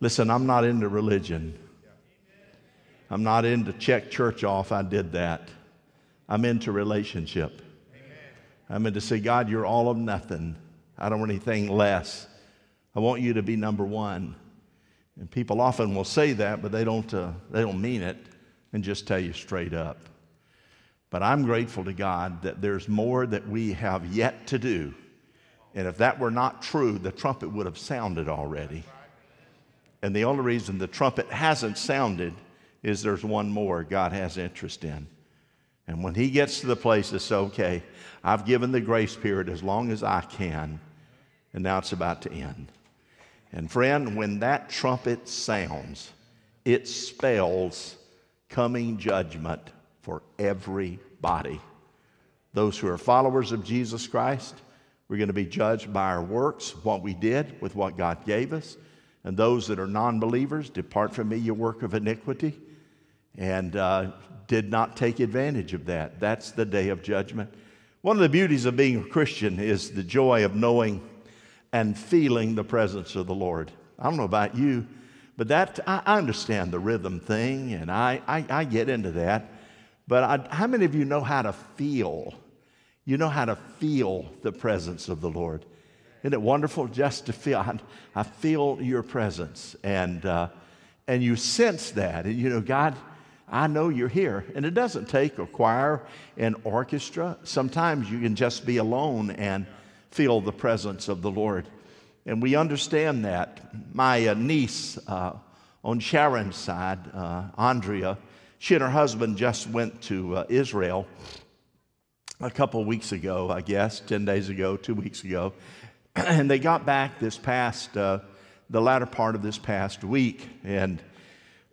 Listen, I'm not into religion. I'm not into check church off. I did that. I'm into relationship. I'm into say, God, you're all of nothing. I don't want anything less. I want you to be number one. And people often will say that, but they don't, uh, they don't mean it and just tell you straight up. But I'm grateful to God that there's more that we have yet to do. And if that were not true, the trumpet would have sounded already. And the only reason the trumpet hasn't sounded is there's one more God has interest in. And when he gets to the place that's okay, I've given the grace period as long as I can, and now it's about to end. And friend, when that trumpet sounds, it spells coming judgment for everybody. Those who are followers of Jesus Christ, we're going to be judged by our works, what we did with what God gave us. And those that are non believers, depart from me, your work of iniquity and uh, did not take advantage of that. That's the day of judgment. One of the beauties of being a Christian is the joy of knowing and feeling the presence of the Lord. I don't know about you, but that I, understand the rhythm thing, and I, I, I get into that. But I, how many of you know how to feel? You know how to feel the presence of the Lord. Isn't it wonderful just to feel? I, I feel your presence, and uh, and you sense that, and you know, God, I know you're here. And it doesn't take a choir and orchestra. Sometimes you can just be alone and feel the presence of the Lord. And we understand that. My uh, niece uh, on Sharon's side, uh, Andrea, she and her husband just went to uh, Israel a couple weeks ago, I guess, 10 days ago, two weeks ago. and they got back this past, uh, the latter part of this past week. And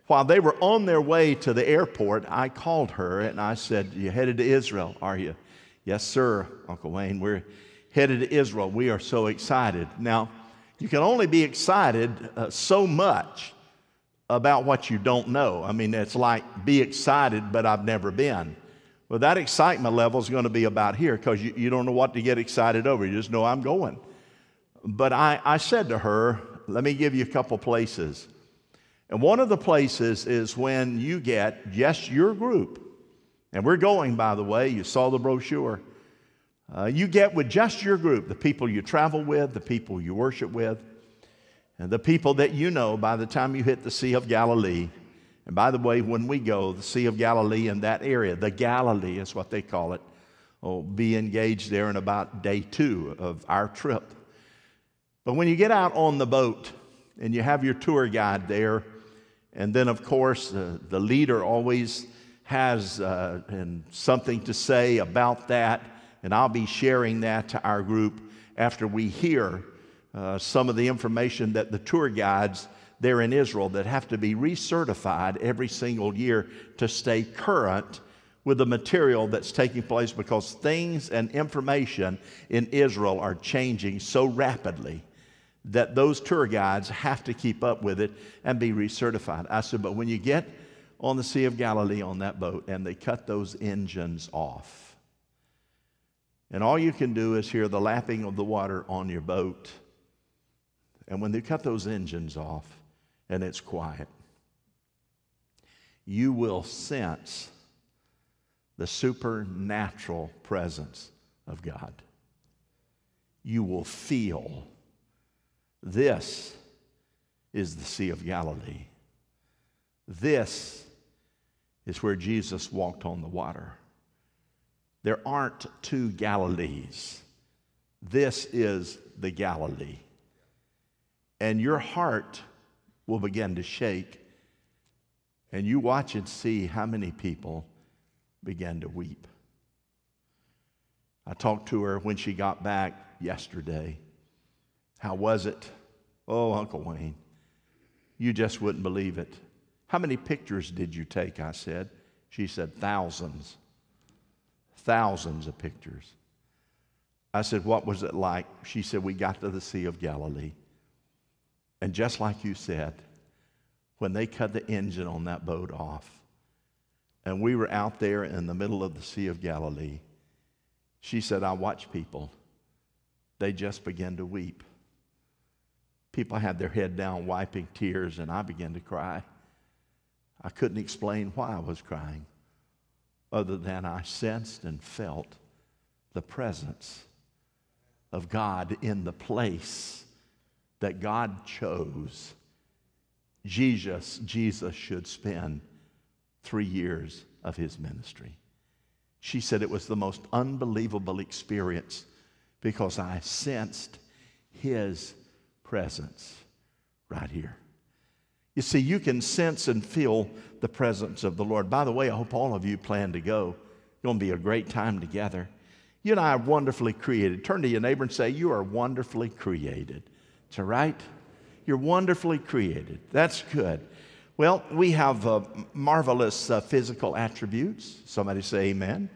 while they were on their way to the airport, I called her and I said, You headed to Israel, are you? Yes, sir, Uncle Wayne. We're headed to Israel. We are so excited. Now, you can only be excited uh, so much about what you don't know. I mean, it's like be excited, but I've never been. Well, that excitement level is going to be about here because you, you don't know what to get excited over. You just know I'm going. But I, I said to her, Let me give you a couple places. And one of the places is when you get just your group. And we're going, by the way, you saw the brochure. Uh, you get with just your group, the people you travel with, the people you worship with, and the people that you know by the time you hit the Sea of Galilee. And by the way, when we go, the Sea of Galilee in that area, the Galilee is what they call it, will be engaged there in about day two of our trip. But when you get out on the boat and you have your tour guide there, and then, of course, uh, the leader always has uh, and something to say about that, and I'll be sharing that to our group after we hear uh, some of the information that the tour guides there in Israel that have to be recertified every single year to stay current with the material that's taking place because things and information in Israel are changing so rapidly that those tour guides have to keep up with it and be recertified. I said, but when you get on the Sea of Galilee on that boat and they cut those engines off, and all you can do is hear the lapping of the water on your boat. And when they cut those engines off and it's quiet, you will sense the supernatural presence of God. You will feel this is the Sea of Galilee. This is where Jesus walked on the water. There aren't two Galilees. This is the Galilee. And your heart will begin to shake, and you watch and see how many people began to weep. I talked to her when she got back yesterday. How was it? Oh, Uncle Wayne, you just wouldn't believe it. How many pictures did you take? I said. She said, thousands. Thousands of pictures. I said, What was it like? She said, We got to the Sea of Galilee. And just like you said, when they cut the engine on that boat off, and we were out there in the middle of the Sea of Galilee, she said, I watch people. They just began to weep People had their head down, wiping tears, and I began to cry. I couldn't explain why I was crying, other than I sensed and felt the presence of God in the place that God chose. Jesus, Jesus should spend three years of his ministry. She said it was the most unbelievable experience because I sensed his presence right here. You see, you can sense and feel the presence of the Lord. By the way, I hope all of you plan to go. It's going to be a great time together. You and I are wonderfully created. Turn to your neighbor and say, You are wonderfully created. It's all right? You're wonderfully created. That's good. Well, we have uh, marvelous uh, physical attributes. Somebody say amen.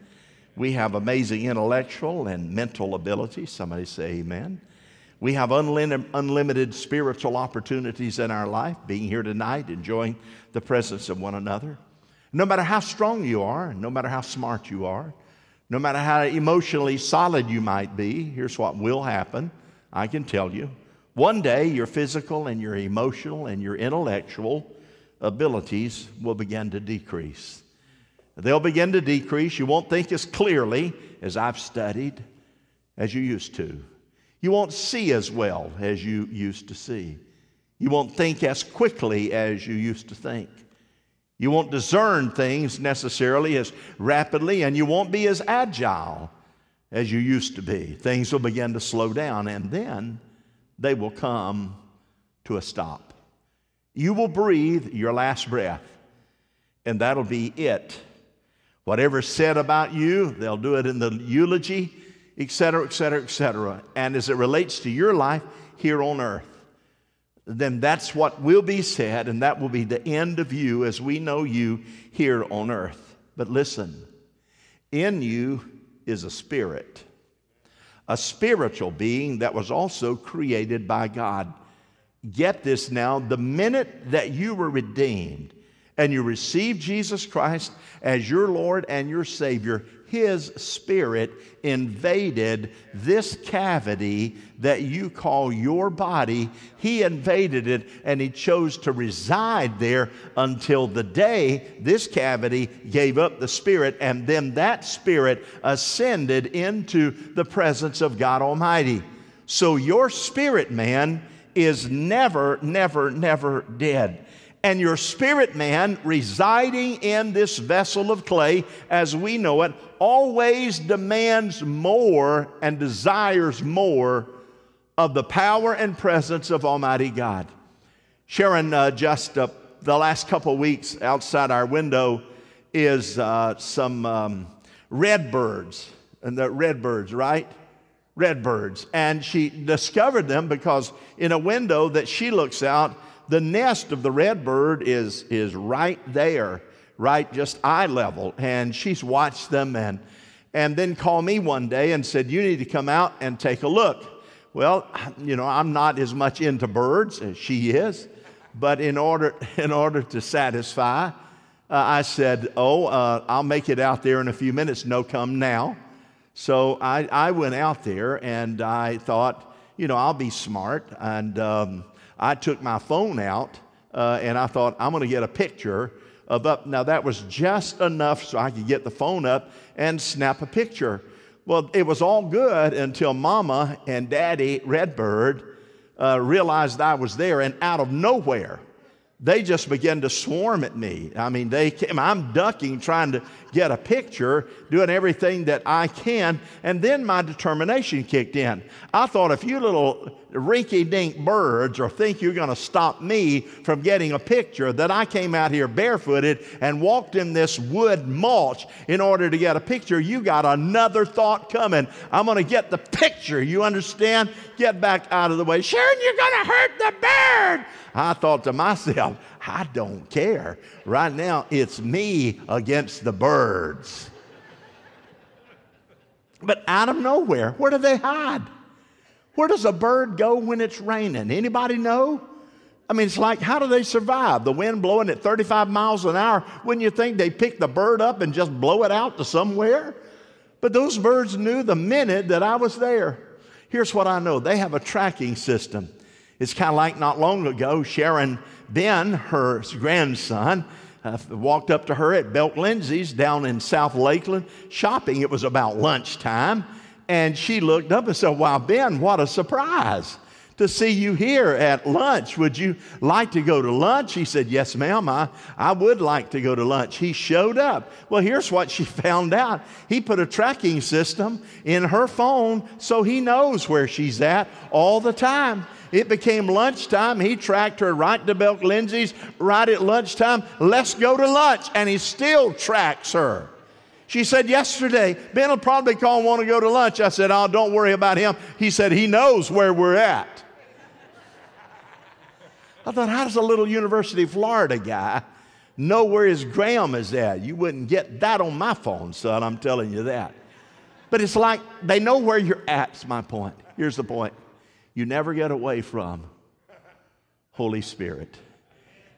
We have amazing intellectual and mental ability. Somebody say amen. We have unlimited, spiritual opportunities in our life, being here tonight, enjoying the presence of one another. No matter how strong you are, no matter how smart you are, no matter how emotionally solid you might be, here's what will happen. I can tell you. One day, your physical and your emotional and your intellectual abilities will begin to decrease. They'll begin to decrease. You won't think as clearly as I've studied as you used to. You won't see as well as you used to see. You won't think as quickly as you used to think. You won't discern things necessarily as rapidly, and you won't be as agile as you used to be. Things will begin to slow down, and then they will come to a stop. You will breathe your last breath, and that'll be it. Whatever's said about you, they'll do it in the eulogy, etc., etc., etc. And as it relates to your life here on earth, then that's what will be said, and that will be the end of you as we know you here on earth. But listen, in you is a spirit, a spiritual being that was also created by God. Get this now the minute that you were redeemed and you received Jesus Christ as your Lord and your Savior, his spirit invaded this cavity that you call your body. He invaded it and he chose to reside there until the day this cavity gave up the spirit, and then that spirit ascended into the presence of God Almighty. So your spirit man is never, never, never dead and your spirit man residing in this vessel of clay as we know it always demands more and desires more of the power and presence of Almighty God. Sharon, uh, just uh, the last couple weeks outside our window is uh, some um, red birds, and the red birds, right? Red birds. And she discovered them because in a window that she looks out, the nest of the red bird is, is right there, right just eye level. And she's watched them and, and then called me one day and said, You need to come out and take a look. Well, you know, I'm not as much into birds as she is, but in order, in order to satisfy, uh, I said, Oh, uh, I'll make it out there in a few minutes. No, come now. So I, I went out there and I thought, you know, I'll be smart and um, I took my phone out uh, and I thought, I'm going to get a picture of up. Now, that was just enough so I could get the phone up and snap a picture. Well, it was all good until Mama and Daddy Redbird uh, realized I was there, and out of nowhere, they just began to swarm at me. I mean, they came, I'm ducking, trying to get a picture, doing everything that I can, and then my determination kicked in. I thought if you little rinky dink birds or think you're going to stop me from getting a picture, that I came out here barefooted and walked in this wood mulch in order to get a picture, you got another thought coming. I'm going to get the picture. You understand? Get back out of the way. Sharon, you're going to hurt the bird. I thought to myself, I don't care. Right now, it's me against the birds. But out of nowhere, where do they hide? Where does a bird go when it's raining? Anybody know? I mean, it's like, how do they survive? The wind blowing at 35 miles an hour. Wouldn't you think they pick the bird up and just blow it out to somewhere? But those birds knew the minute that I was there. Here's what I know they have a tracking system. It's kind of like not long ago, Sharon Ben, her grandson, uh, walked up to her at Belk Lindsey's down in South Lakeland shopping. It was about lunchtime. And she looked up and said, Wow, Ben, what a surprise to see you here at lunch. Would you like to go to lunch? He said, Yes, ma'am, I, I would like to go to lunch. He showed up. Well, here's what she found out he put a tracking system in her phone so he knows where she's at all the time. It became lunchtime. He tracked her right to Belk Lindsey's right at lunchtime. Let's go to lunch. And he still tracks her. She said yesterday, Ben will probably call and want to go to lunch. I said, Oh, don't worry about him. He said, He knows where we're at. I thought, how does a little University of Florida guy know where his Graham is at? You wouldn't get that on my phone, son. I'm telling you that. But it's like they know where you're at, is my point. Here's the point you never get away from Holy Spirit.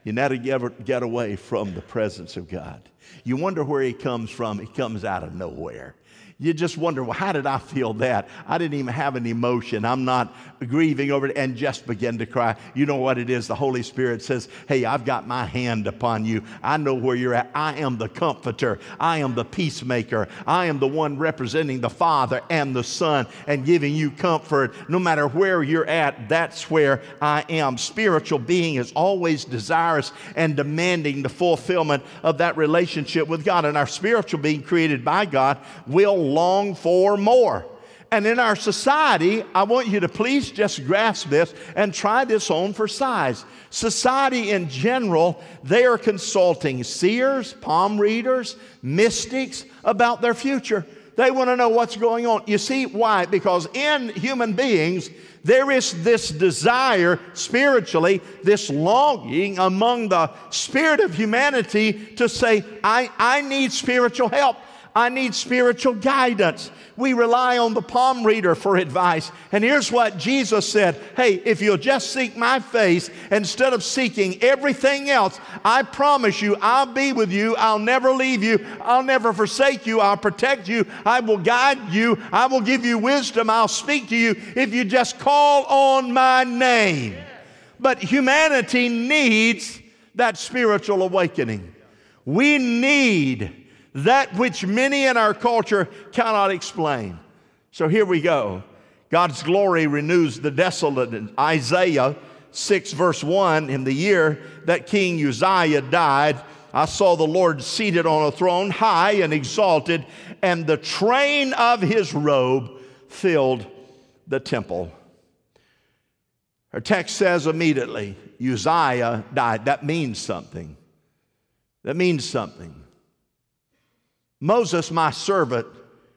You never get away from the presence of God. You wonder where He comes from. He comes out of nowhere you just wonder, well, how did I feel that? I didn't even have an emotion. I'm not grieving over it and just begin to cry. You know what it is? The Holy Spirit says, Hey, I've got my hand upon you. I know where you're at. I am the comforter. I am the peacemaker. I am the one representing the Father and the Son and giving you comfort. No matter where you're at, that's where I am. Spiritual being is always desirous and demanding the fulfillment of that relationship with God. And our spiritual being created by God will long for more. And in our society, I want you to please just grasp this and try this on for size. Society in general, they are consulting seers, palm readers, mystics about their future. They want to know what's going on. You see why? Because in human beings, there is this desire spiritually, this longing among the spirit of humanity to say, I, I need spiritual help. I need spiritual guidance. We rely on the palm reader for advice. And here's what Jesus said Hey, if you'll just seek my face instead of seeking everything else, I promise you, I'll be with you. I'll never leave you. I'll never forsake you. I'll protect you. I will guide you. I will give you wisdom. I'll speak to you if you just call on my name. But humanity needs that spiritual awakening. We need that which many in our culture cannot explain. So here we go. God's glory renews the desolate. Isaiah 6, verse 1 In the year that King Uzziah died, I saw the Lord seated on a throne, high and exalted, and the train of his robe filled the temple. Her text says immediately, Uzziah died. That means something. That means something. Moses, my servant,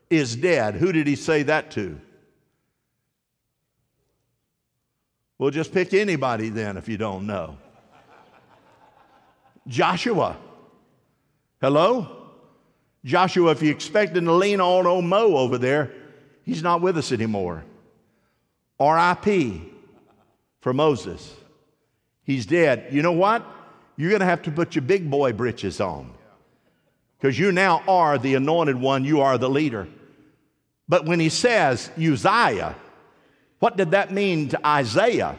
is dead. Who did he say that to? Well, just pick anybody then if you don't know. Joshua. Hello? Joshua, if you're expecting to lean on old Mo over there, he's not with us anymore. RIP for Moses. He's dead. You know what? You're going to have to put your big boy britches on because you now are the anointed one, you are the leader. But when he says Uzziah, what did that mean to Isaiah?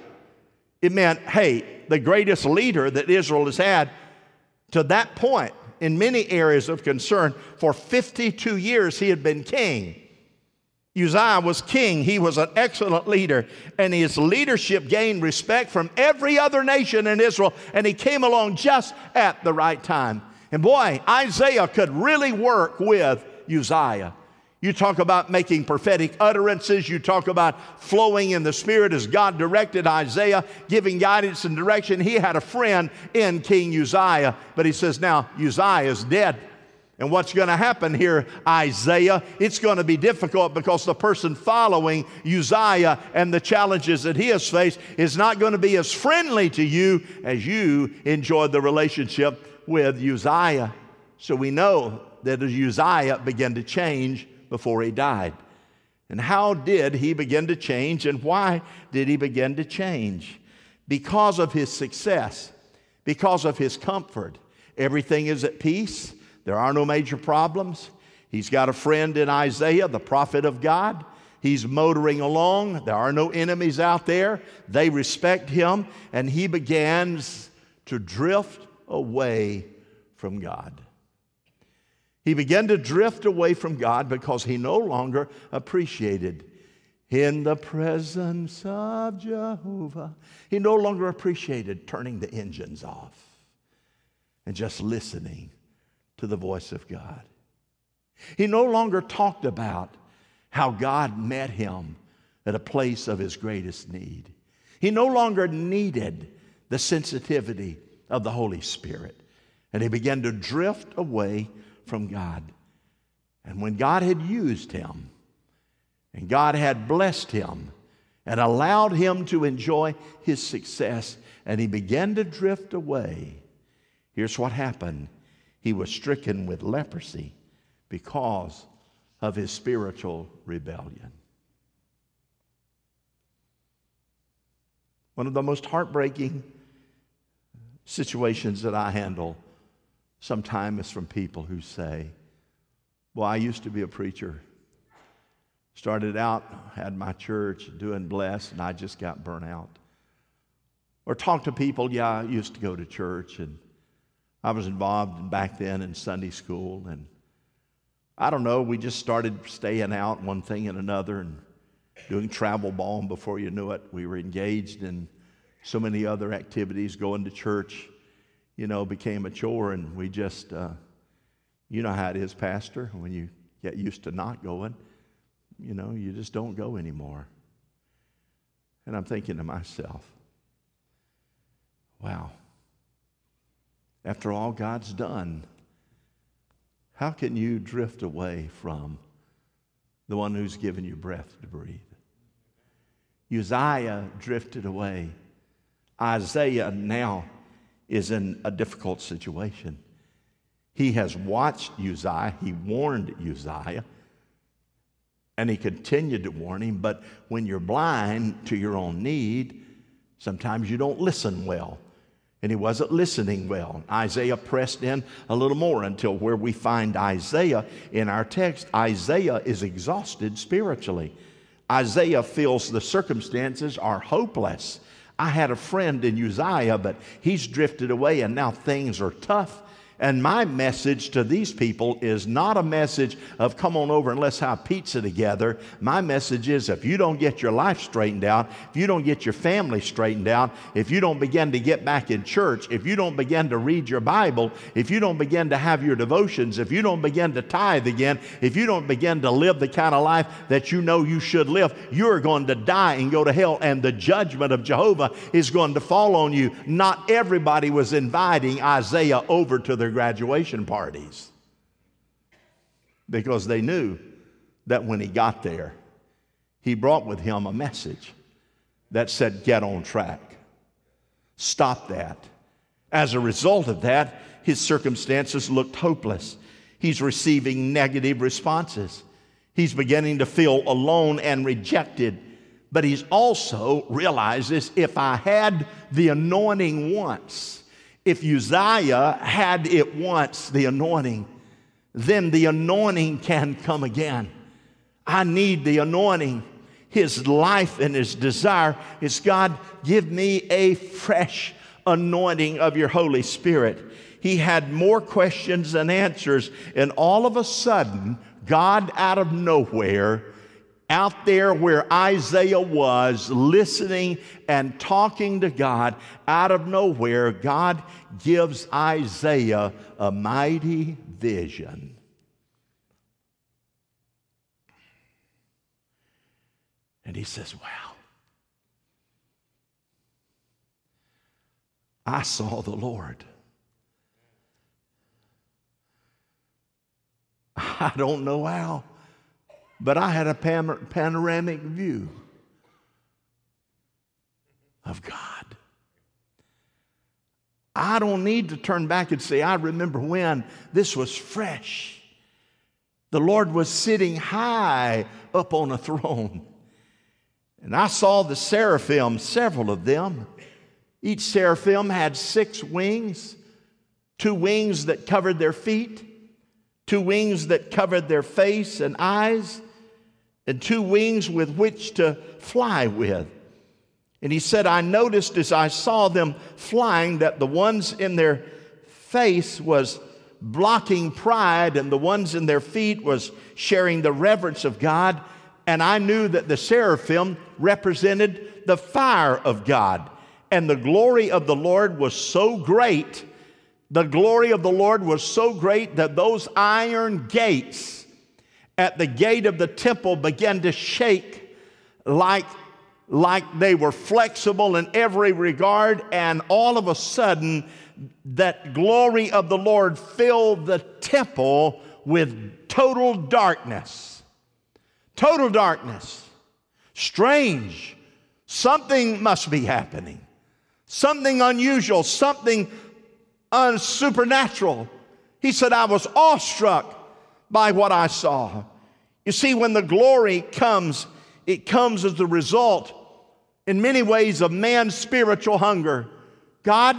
It meant, hey, the greatest leader that Israel has had to that point in many areas of concern. For 52 years, he had been king. Uzziah was king. He was an excellent leader, and his leadership gained respect from every other nation in Israel, and he came along just at the right time. And boy, Isaiah could really work with Uzziah. You talk about making prophetic utterances. You talk about flowing in the Spirit as God directed Isaiah, giving guidance and direction. He had a friend in King Uzziah, but he says, Now Uzziah is dead. And what's going to happen here, Isaiah? It's going to be difficult because the person following Uzziah and the challenges that he has faced is not going to be as friendly to you as you enjoyed the relationship with Uzziah. So we know that Uzziah began to change before he died. And how did he begin to change and why did he begin to change? Because of his success, because of his comfort. Everything is at peace, there are no major problems. He's got a friend in Isaiah, the prophet of God. He's motoring along. There are no enemies out there. They respect him, and he begins to drift away from God. He began to drift away from God because he no longer appreciated in the presence of Jehovah. He no longer appreciated turning the engines off and just listening to the voice of God. He no longer talked about how God met him at a place of his greatest need. He no longer needed the sensitivity of the Holy Spirit. And he began to drift away from God. And when God had used him, and God had blessed him and allowed him to enjoy his success, and he began to drift away, here's what happened he was stricken with leprosy because of his spiritual rebellion. One of the most heartbreaking situations that I handle sometimes is from people who say, Well, I used to be a preacher. Started out, had my church, doing blessed, and I just got burnt out. Or talk to people, yeah, I used to go to church, and I was involved back then in Sunday school, and I don't know, we just started staying out one thing and another and doing travel ball, and before you knew it, we were engaged in so many other activities, going to church, you know, became a chore, and we just, uh, you know how it is, Pastor, when you get used to not going you know, you just don't go anymore. And I'm thinking to myself, wow, after all God's done, how can you drift away from the one who's given you breath to breathe? Uzziah drifted away. Isaiah now is in a difficult situation. He has watched Uzziah, he warned Uzziah and he continued to warn him, but when you're blind to your own need, sometimes you don't listen well. And he wasn't listening well. Isaiah pressed in a little more until where we find Isaiah in our text. Isaiah is exhausted spiritually. Isaiah feels the circumstances are hopeless. I had a friend in Uzziah, but he's drifted away and now things are tough and my message to these people is not a message of come on over and let's have pizza together. My message is if you don't get your life straightened out, if you don't get your family straightened out, if you don't begin to get back in church, if you don't begin to read your Bible, if you don't begin to have your devotions, if you don't begin to tithe again, if you don't begin to live the kind of life that you know you should live, you're going to die and go to hell, and the judgment of Jehovah is going to fall on you. Not everybody was inviting Isaiah over to their their graduation parties because they knew that when he got there, he brought with him a message that said, Get on track. Stop that. As a result of that, his circumstances looked hopeless. He's receiving negative responses. He's beginning to feel alone and rejected. But he's also realizes if I had the anointing once, if Uzziah had it once, the anointing, then the anointing can come again. I need the anointing. His life and his desire is God, give me a fresh anointing of your Holy Spirit. He had more questions than answers, and all of a sudden, God out of nowhere out there where Isaiah was, listening and talking to God, out of nowhere, God gives Isaiah a mighty vision. And he says, Wow, I saw the Lord. I don't know how but I had a panoramic view of God. I don't need to turn back and say, I remember when this was fresh. The Lord was sitting high up on a throne. And I saw the seraphim, several of them. Each seraphim had six wings, two wings that covered their feet, two wings that covered their face and eyes, and two wings with which to fly with. And he said, I noticed as I saw them flying that the ones in their face was blocking pride, and the ones in their feet was sharing the reverence of God. And I knew that the seraphim represented the fire of God. And the glory of the Lord was so great, the glory of the Lord was so great that those iron gates at the gate of the temple began to shake like, like they were flexible in every regard. And all of a sudden, that glory of the Lord filled the temple with total darkness. Total darkness. Strange. Something must be happening. Something unusual, something unsupernatural. He said, I was awestruck by what I saw. You see, when the glory comes, it comes as the result, in many ways, of man's spiritual hunger. God,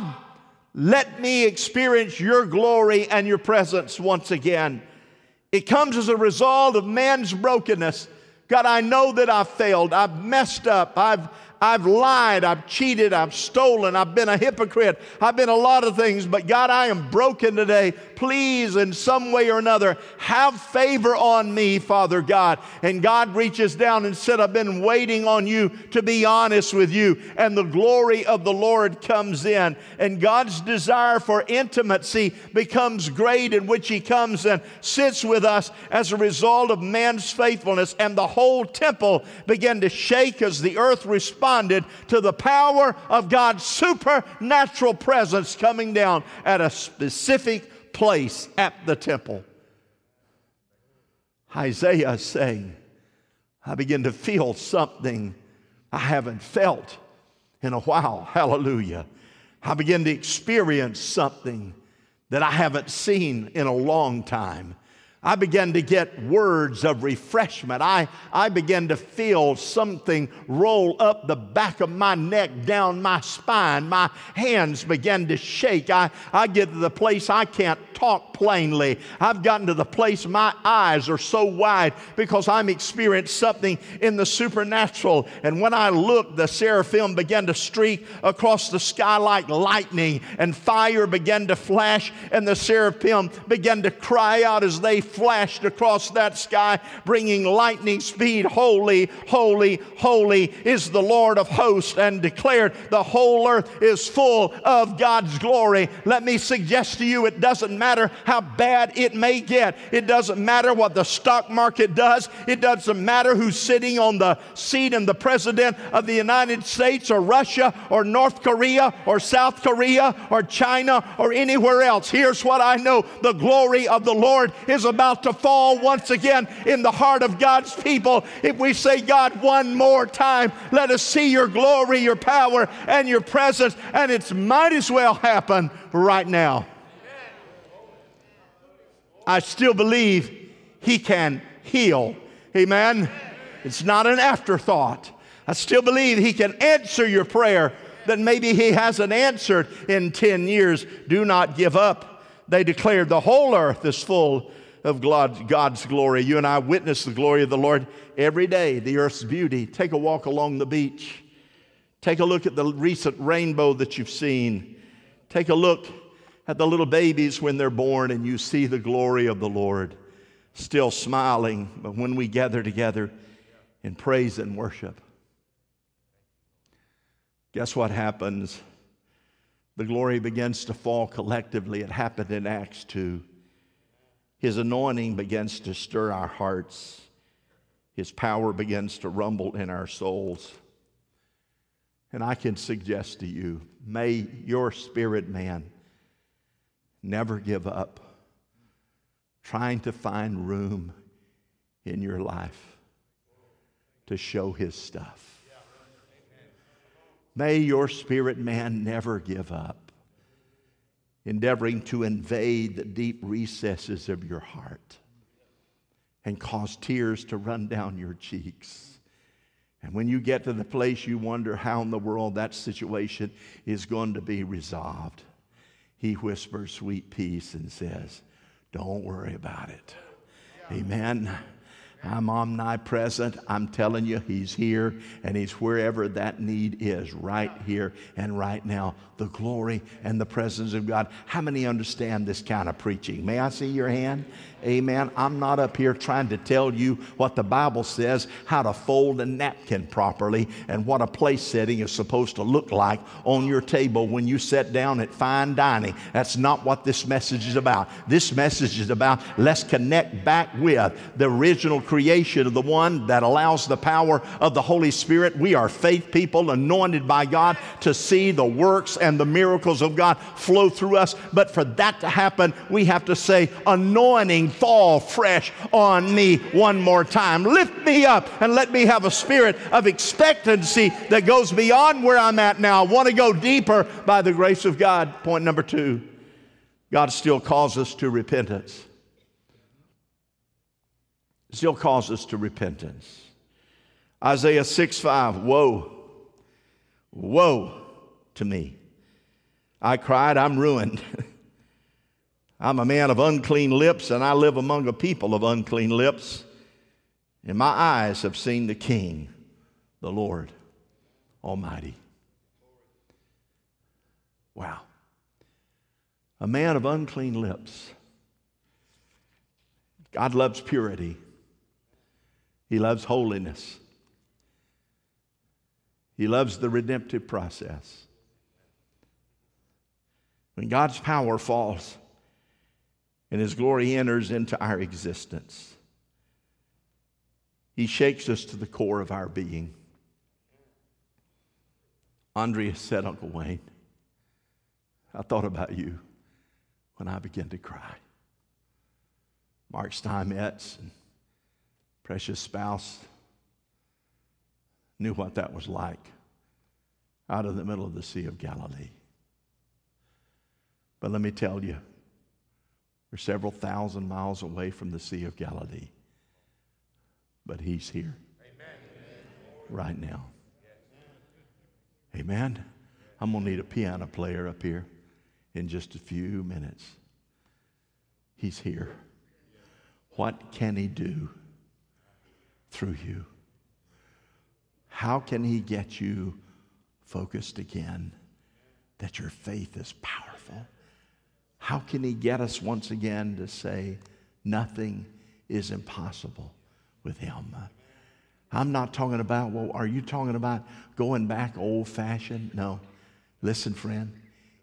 let me experience your glory and your presence once again. It comes as a result of man's brokenness. God, I know that I've failed. I've messed up. I've, I've lied, I've cheated, I've stolen, I've been a hypocrite, I've been a lot of things, but God, I am broken today. Please, in some way or another, have favor on me, Father God. And God reaches down and said, I've been waiting on you to be honest with you. And the glory of the Lord comes in. And God's desire for intimacy becomes great, in which He comes and sits with us as a result of man's faithfulness. And the whole temple began to shake as the earth responds responded to the power of God's supernatural presence coming down at a specific place at the temple. Isaiah is saying, I begin to feel something I haven't felt in a while. Hallelujah. I begin to experience something that I haven't seen in a long time. I began to get words of refreshment. I, I began to feel something roll up the back of my neck, down my spine. My hands began to shake. I, I get to the place I can't talk plainly. I've gotten to the place my eyes are so wide because I'm experiencing something in the supernatural. And when I looked, the seraphim began to streak across the sky like lightning, and fire began to flash, and the seraphim began to cry out as they flashed across that sky, bringing lightning speed. Holy, holy, holy is the Lord of hosts, and declared the whole earth is full of God's glory. Let me suggest to you it doesn't matter how bad it may get, it doesn't matter what the stock market does, it doesn't matter who's sitting on the seat and the president of the United States or Russia or North Korea or South Korea or China or anywhere else. Here's what I know the glory of the Lord is about about to fall once again in the heart of God's people. If we say, God, one more time, let us see your glory, your power, and your presence, and it might as well happen right now. I still believe He can heal. Amen. It's not an afterthought. I still believe He can answer your prayer that maybe He hasn't answered in 10 years. Do not give up. They declared the whole earth is full of God's glory. You and I witness the glory of the Lord every day, the earth's beauty. Take a walk along the beach. Take a look at the recent rainbow that you've seen. Take a look at the little babies when they're born and you see the glory of the Lord still smiling. But when we gather together in praise and worship, guess what happens? The glory begins to fall collectively. It happened in Acts 2. His anointing begins to stir our hearts. His power begins to rumble in our souls. And I can suggest to you may your spirit man never give up trying to find room in your life to show his stuff. May your spirit man never give up endeavoring to invade the deep recesses of your heart and cause tears to run down your cheeks. And when you get to the place you wonder how in the world that situation is going to be resolved, he whispers sweet peace and says, Don't worry about it. Amen. I'm omnipresent. I'm telling you, He's here and He's wherever that need is, right here and right now. The glory and the presence of God. How many understand this kind of preaching? May I see your hand? Amen. I'm not up here trying to tell you what the Bible says, how to fold a napkin properly, and what a place setting is supposed to look like on your table when you sit down at fine dining. That's not what this message is about. This message is about let's connect back with the original creation of the one that allows the power of the Holy Spirit. We are faith people anointed by God to see the works and the miracles of God flow through us. But for that to happen, we have to say, anointing fall fresh on me one more time. Lift me up and let me have a spirit of expectancy that goes beyond where I'm at now. I want to go deeper by the grace of God. Point number two God still calls us to repentance still calls us to repentance. Isaiah 6 5, woe, woe to me. I cried, I'm ruined. I'm a man of unclean lips, and I live among a people of unclean lips. And my eyes have seen the King, the Lord Almighty. Wow. A man of unclean lips. God loves purity. He loves holiness. He loves the redemptive process. When God's power falls and His glory enters into our existence, He shakes us to the core of our being. Andrea said, Uncle Wayne, I thought about you when I began to cry. Mark Steinmetz and precious spouse knew what that was like out of the middle of the Sea of Galilee. But let me tell you, we're several thousand miles away from the Sea of Galilee. But He's here Amen. right now. Amen. I'm going to need a piano player up here in just a few minutes. He's here. What can He do? through you. How can He get you focused again that your faith is powerful? How can He get us once again to say, nothing is impossible with Him? I'm not talking about, well, are you talking about going back old fashioned? No. Listen, friend,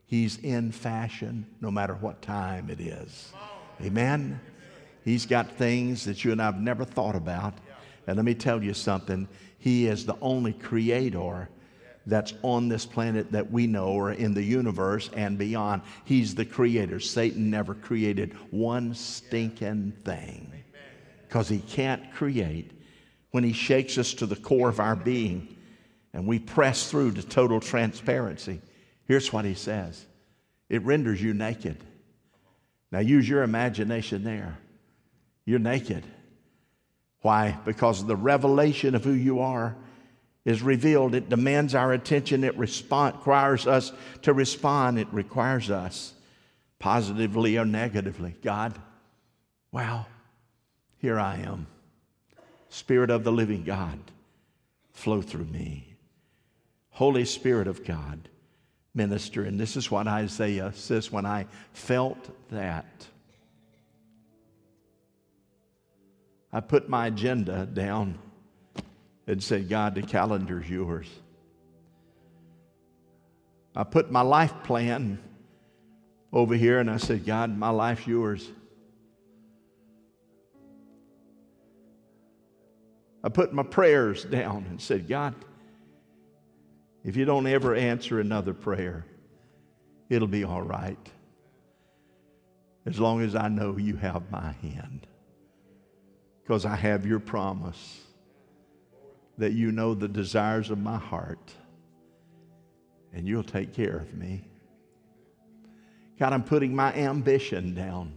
He's in fashion no matter what time it is. Amen? He's got things that you and I have never thought about and let me tell you something He is the only creator that's on this planet that we know or in the universe and beyond. He's the creator. Satan never created one stinking thing because he can't create. When he shakes us to the core of our being and we press through to total transparency, here's what he says it renders you naked. Now use your imagination there. You're naked. Why? Because the revelation of who you are is revealed. It demands our attention. It respond, requires us to respond. It requires us positively or negatively. God, wow, here I am. Spirit of the living God, flow through me. Holy Spirit of God, minister. And this is what Isaiah says when I felt that. I put my agenda down and said, God, the calendar's yours. I put my life plan over here and I said, God, my life's yours. I put my prayers down and said, God, if you don't ever answer another prayer, it'll be all right. As long as I know you have my hand because I have your promise that you know the desires of my heart and you'll take care of me. God, I'm putting my ambition down.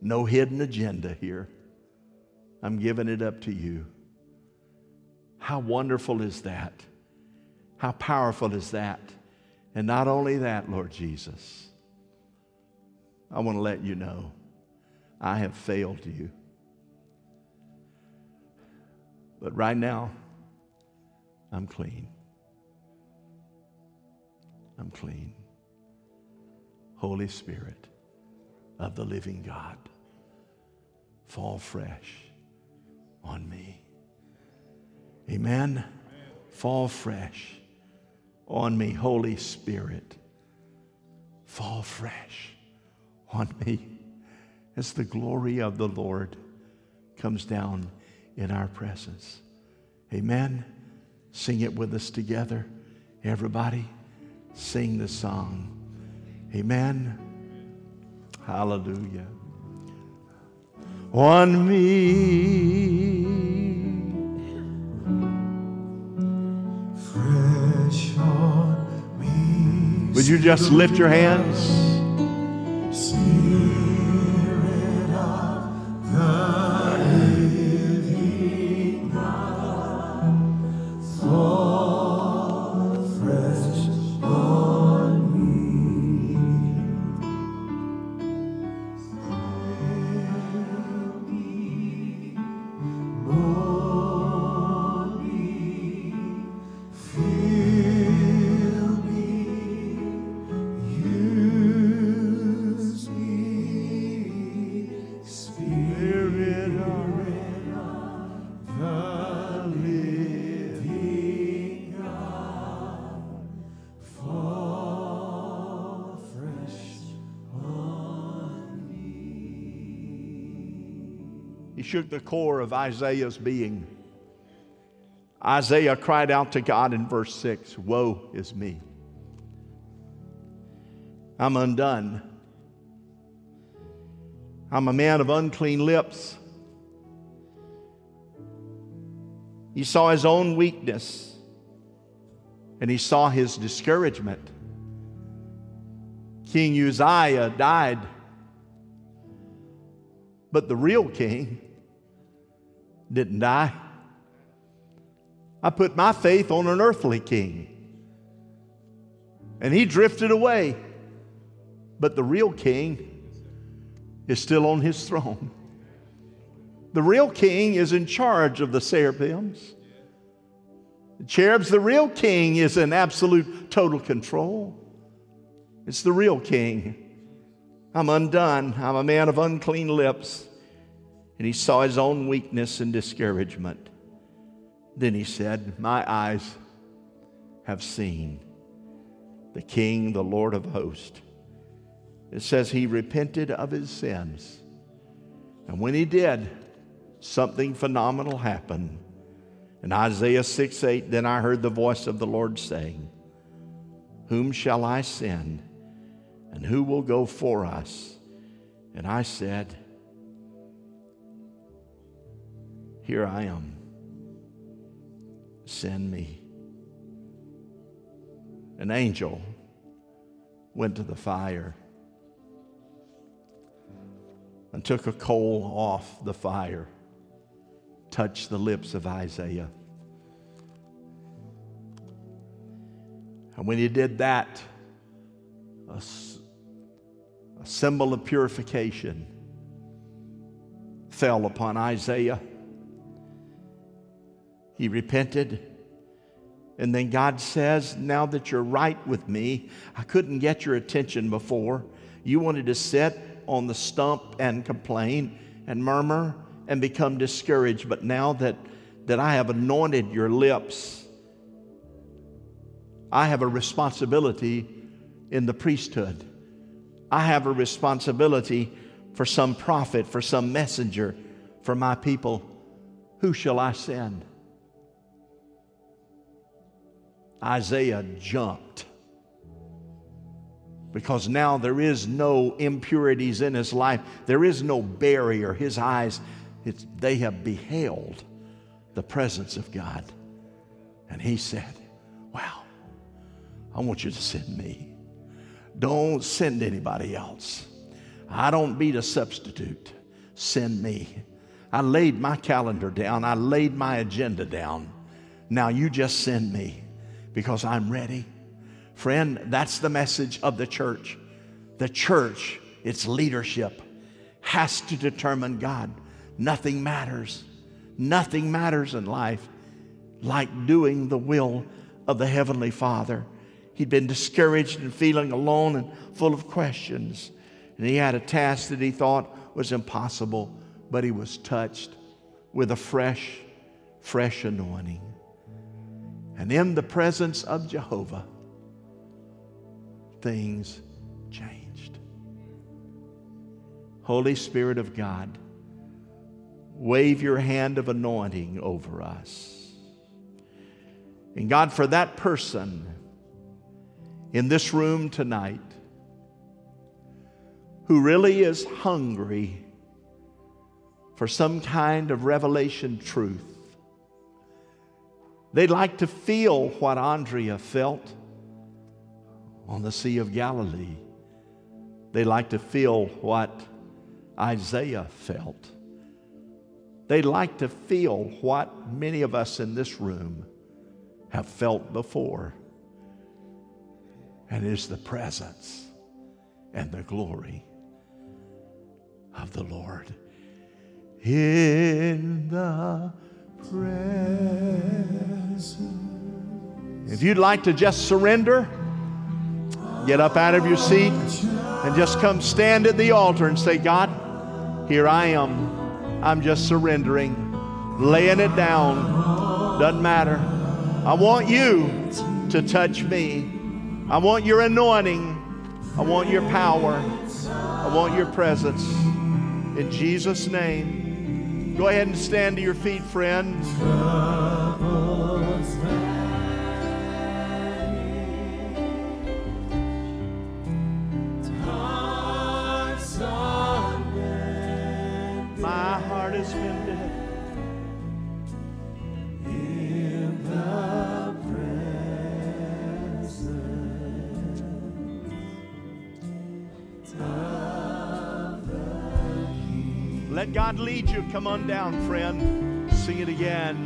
No hidden agenda here. I'm giving it up to you. How wonderful is that? How powerful is that? And not only that, Lord Jesus, I want to let you know I have failed you. But right now, I'm clean. I'm clean. Holy Spirit of the living God, fall fresh on me. Amen. Fall fresh on me, Holy Spirit. Fall fresh on me as the glory of the Lord comes down in our presence. Amen. Sing it with us together. Everybody, sing the song. Amen. Hallelujah. On me. Fresh on me. Would you just lift your hands? He shook the core of Isaiah's being. Isaiah cried out to God in verse 6 Woe is me! I'm undone. I'm a man of unclean lips. He saw his own weakness and he saw his discouragement. King Uzziah died, but the real king didn't die. I put my faith on an earthly king. And he drifted away. But the real king is still on his throne. The real king is in charge of the seraphims. The cherubs, the real king is in absolute total control. It's the real king. I'm undone. I'm a man of unclean lips. And he saw his own weakness and discouragement. Then he said, My eyes have seen the King, the Lord of hosts. It says he repented of his sins. And when he did, something phenomenal happened. In Isaiah 6 8, then I heard the voice of the Lord saying, Whom shall I send? And who will go for us? And I said, Here I am. Send me. An angel went to the fire and took a coal off the fire, touched the lips of Isaiah. And when he did that, a symbol of purification fell upon Isaiah. He repented. And then God says, Now that you're right with me, I couldn't get your attention before. You wanted to sit on the stump and complain and murmur and become discouraged. But now that, that I have anointed your lips, I have a responsibility in the priesthood. I have a responsibility for some prophet, for some messenger, for my people. Who shall I send? Isaiah jumped because now there is no impurities in his life. There is no barrier. His eyes, they have beheld the presence of God. And he said, Wow, I want you to send me. Don't send anybody else. I don't be a substitute. Send me. I laid my calendar down, I laid my agenda down. Now you just send me because I'm ready. Friend, that's the message of the church. The church, its leadership, has to determine God. Nothing matters. Nothing matters in life like doing the will of the Heavenly Father. He'd been discouraged and feeling alone and full of questions. And he had a task that he thought was impossible, but he was touched with a fresh, fresh anointing. And in the presence of Jehovah, things changed. Holy Spirit of God, wave your hand of anointing over us. And God, for that person in this room tonight who really is hungry for some kind of revelation truth, they'd like to feel what Andrea felt on the Sea of Galilee. They'd like to feel what Isaiah felt. They'd like to feel what many of us in this room have felt before. And is the presence and the glory of the Lord. In the. If you'd like to just surrender, get up out of your seat and just come stand at the altar and say, God, here I am. I'm just surrendering, laying it down. Doesn't matter. I want you to touch me. I want your anointing. I want your power. I want your presence. In Jesus' name. Go ahead and stand to your feet, friend. God lead you. Come on down, friend. Sing it again.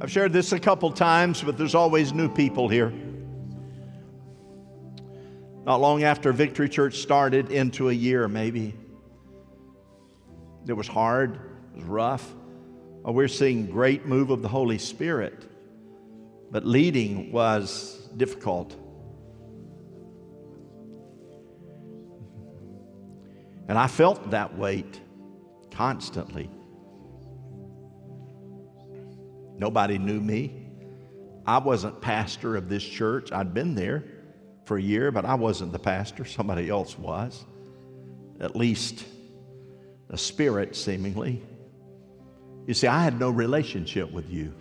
I've shared this a couple times, but there's always new people here. Not long after Victory Church started, into a year maybe, it was hard, it was rough. We're seeing great move of the Holy Spirit, but leading was difficult. And I felt that weight constantly. Nobody knew me. I wasn't pastor of this church. I'd been there for a year, but I wasn't the pastor. Somebody else was. At least a spirit, seemingly. You see, I had no relationship with you.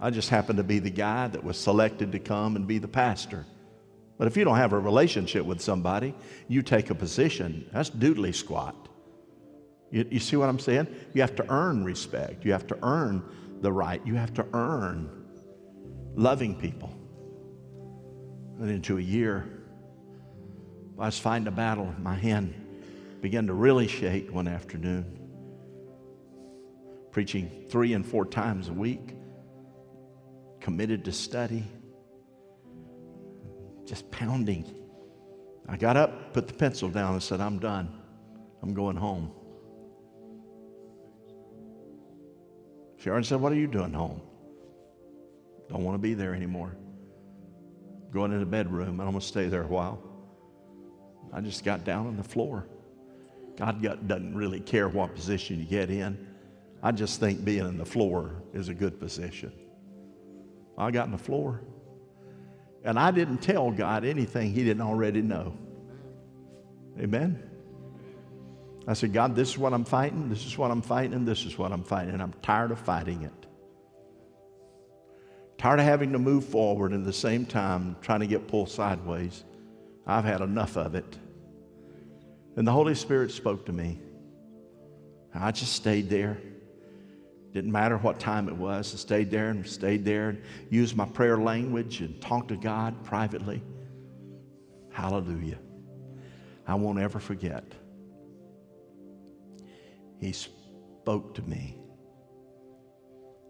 I just happened to be the guy that was selected to come and be the pastor. But if you don't have a relationship with somebody, you take a position. That's doodly squat. You, you see what I'm saying? You have to earn respect. You have to earn the right. You have to earn loving people. And into a year, I was fighting a battle. My hand began to really shake one afternoon. Preaching three and four times a week, committed to study, just pounding. I got up, put the pencil down, and said, I'm done. I'm going home. Sharon said, What are you doing home? Don't want to be there anymore. Going in the bedroom, and I'm going to stay there a while. I just got down on the floor. God got, doesn't really care what position you get in. I just think being in the floor is a good position. I got on the floor. And I didn't tell God anything He didn't already know. Amen? I said, God, this is what I'm fighting, this is what I'm fighting, and this is what I'm fighting. And I'm tired of fighting it. Tired of having to move forward and at the same time trying to get pulled sideways. I've had enough of it. And the Holy Spirit spoke to me. I just stayed there. Didn't matter what time it was. I stayed there and stayed there and used my prayer language and talked to God privately. Hallelujah. I won't ever forget. He spoke to me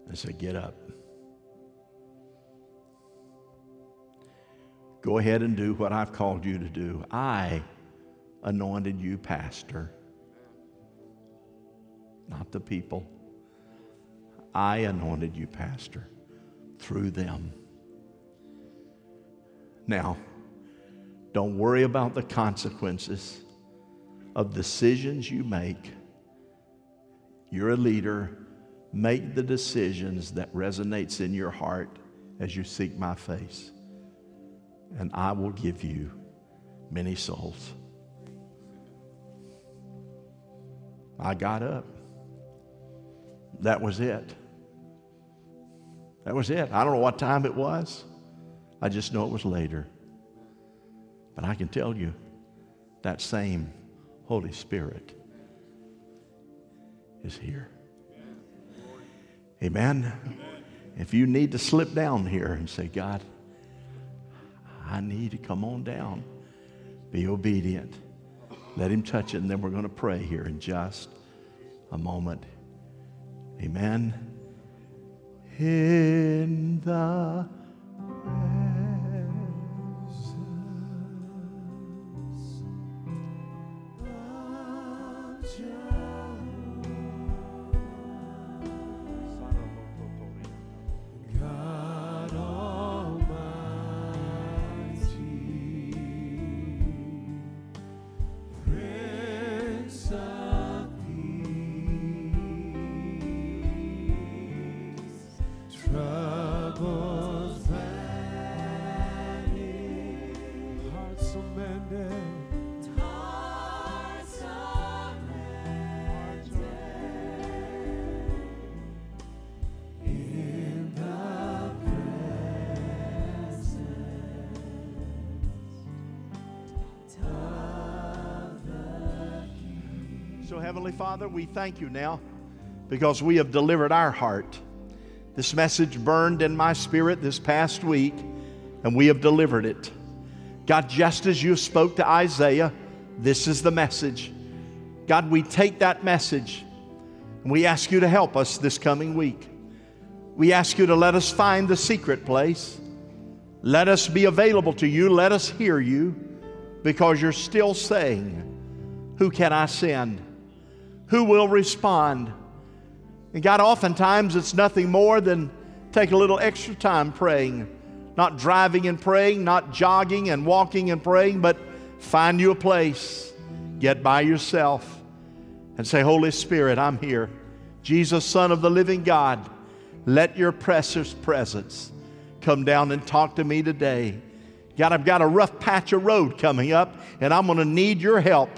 and said, Get up. Go ahead and do what I've called you to do. I anointed you pastor, not the people. I anointed you pastor through them. Now, don't worry about the consequences of decisions you make. You're a leader. Make the decisions that resonates in your heart as you seek my face. And I will give you many souls. I got up. That was it. That was it. I don't know what time it was. I just know it was later. But I can tell you that same Holy Spirit is here. Amen. If you need to slip down here and say, God, I need to come on down, be obedient. Let Him touch it, and then we're going to pray here in just a moment. Amen. In the So, Heavenly Father, we thank you now because we have delivered our heart. This message burned in my spirit this past week, and we have delivered it. God, just as you spoke to Isaiah, this is the message. God, we take that message and we ask you to help us this coming week. We ask you to let us find the secret place. Let us be available to you. Let us hear you because you're still saying, Who can I send? Who will respond? And God, oftentimes it's nothing more than take a little extra time praying. Not driving and praying, not jogging and walking and praying, but find you a place. Get by yourself and say, Holy Spirit, I'm here. Jesus, Son of the living God, let your precious presence come down and talk to me today. God, I've got a rough patch of road coming up, and I'm going to need your help.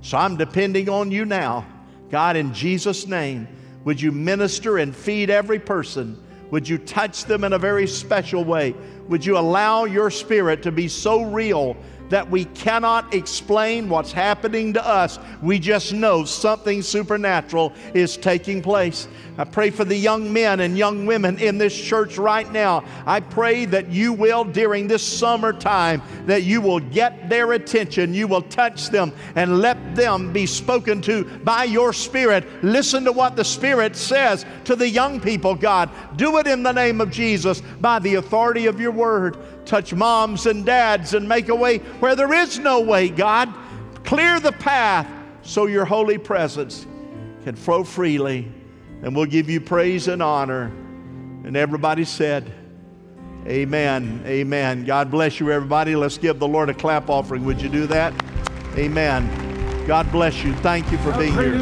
So I'm depending on you now. God, in Jesus' name, would you minister and feed every person? Would you touch them in a very special way? Would you allow your spirit to be so real that we cannot explain what's happening to us? We just know something supernatural is taking place. I pray for the young men and young women in this church right now. I pray that you will, during this summertime, that you will get their attention. You will touch them and let them be spoken to by your Spirit. Listen to what the Spirit says to the young people, God. Do it in the name of Jesus by the authority of your word. Touch moms and dads and make a way where there is no way, God. Clear the path so your holy presence can flow freely and we'll give you praise and honor. And everybody said, Amen. Amen. God bless you, everybody. Let's give the Lord a clap offering. Would you do that? Amen. God bless you. Thank you for being here.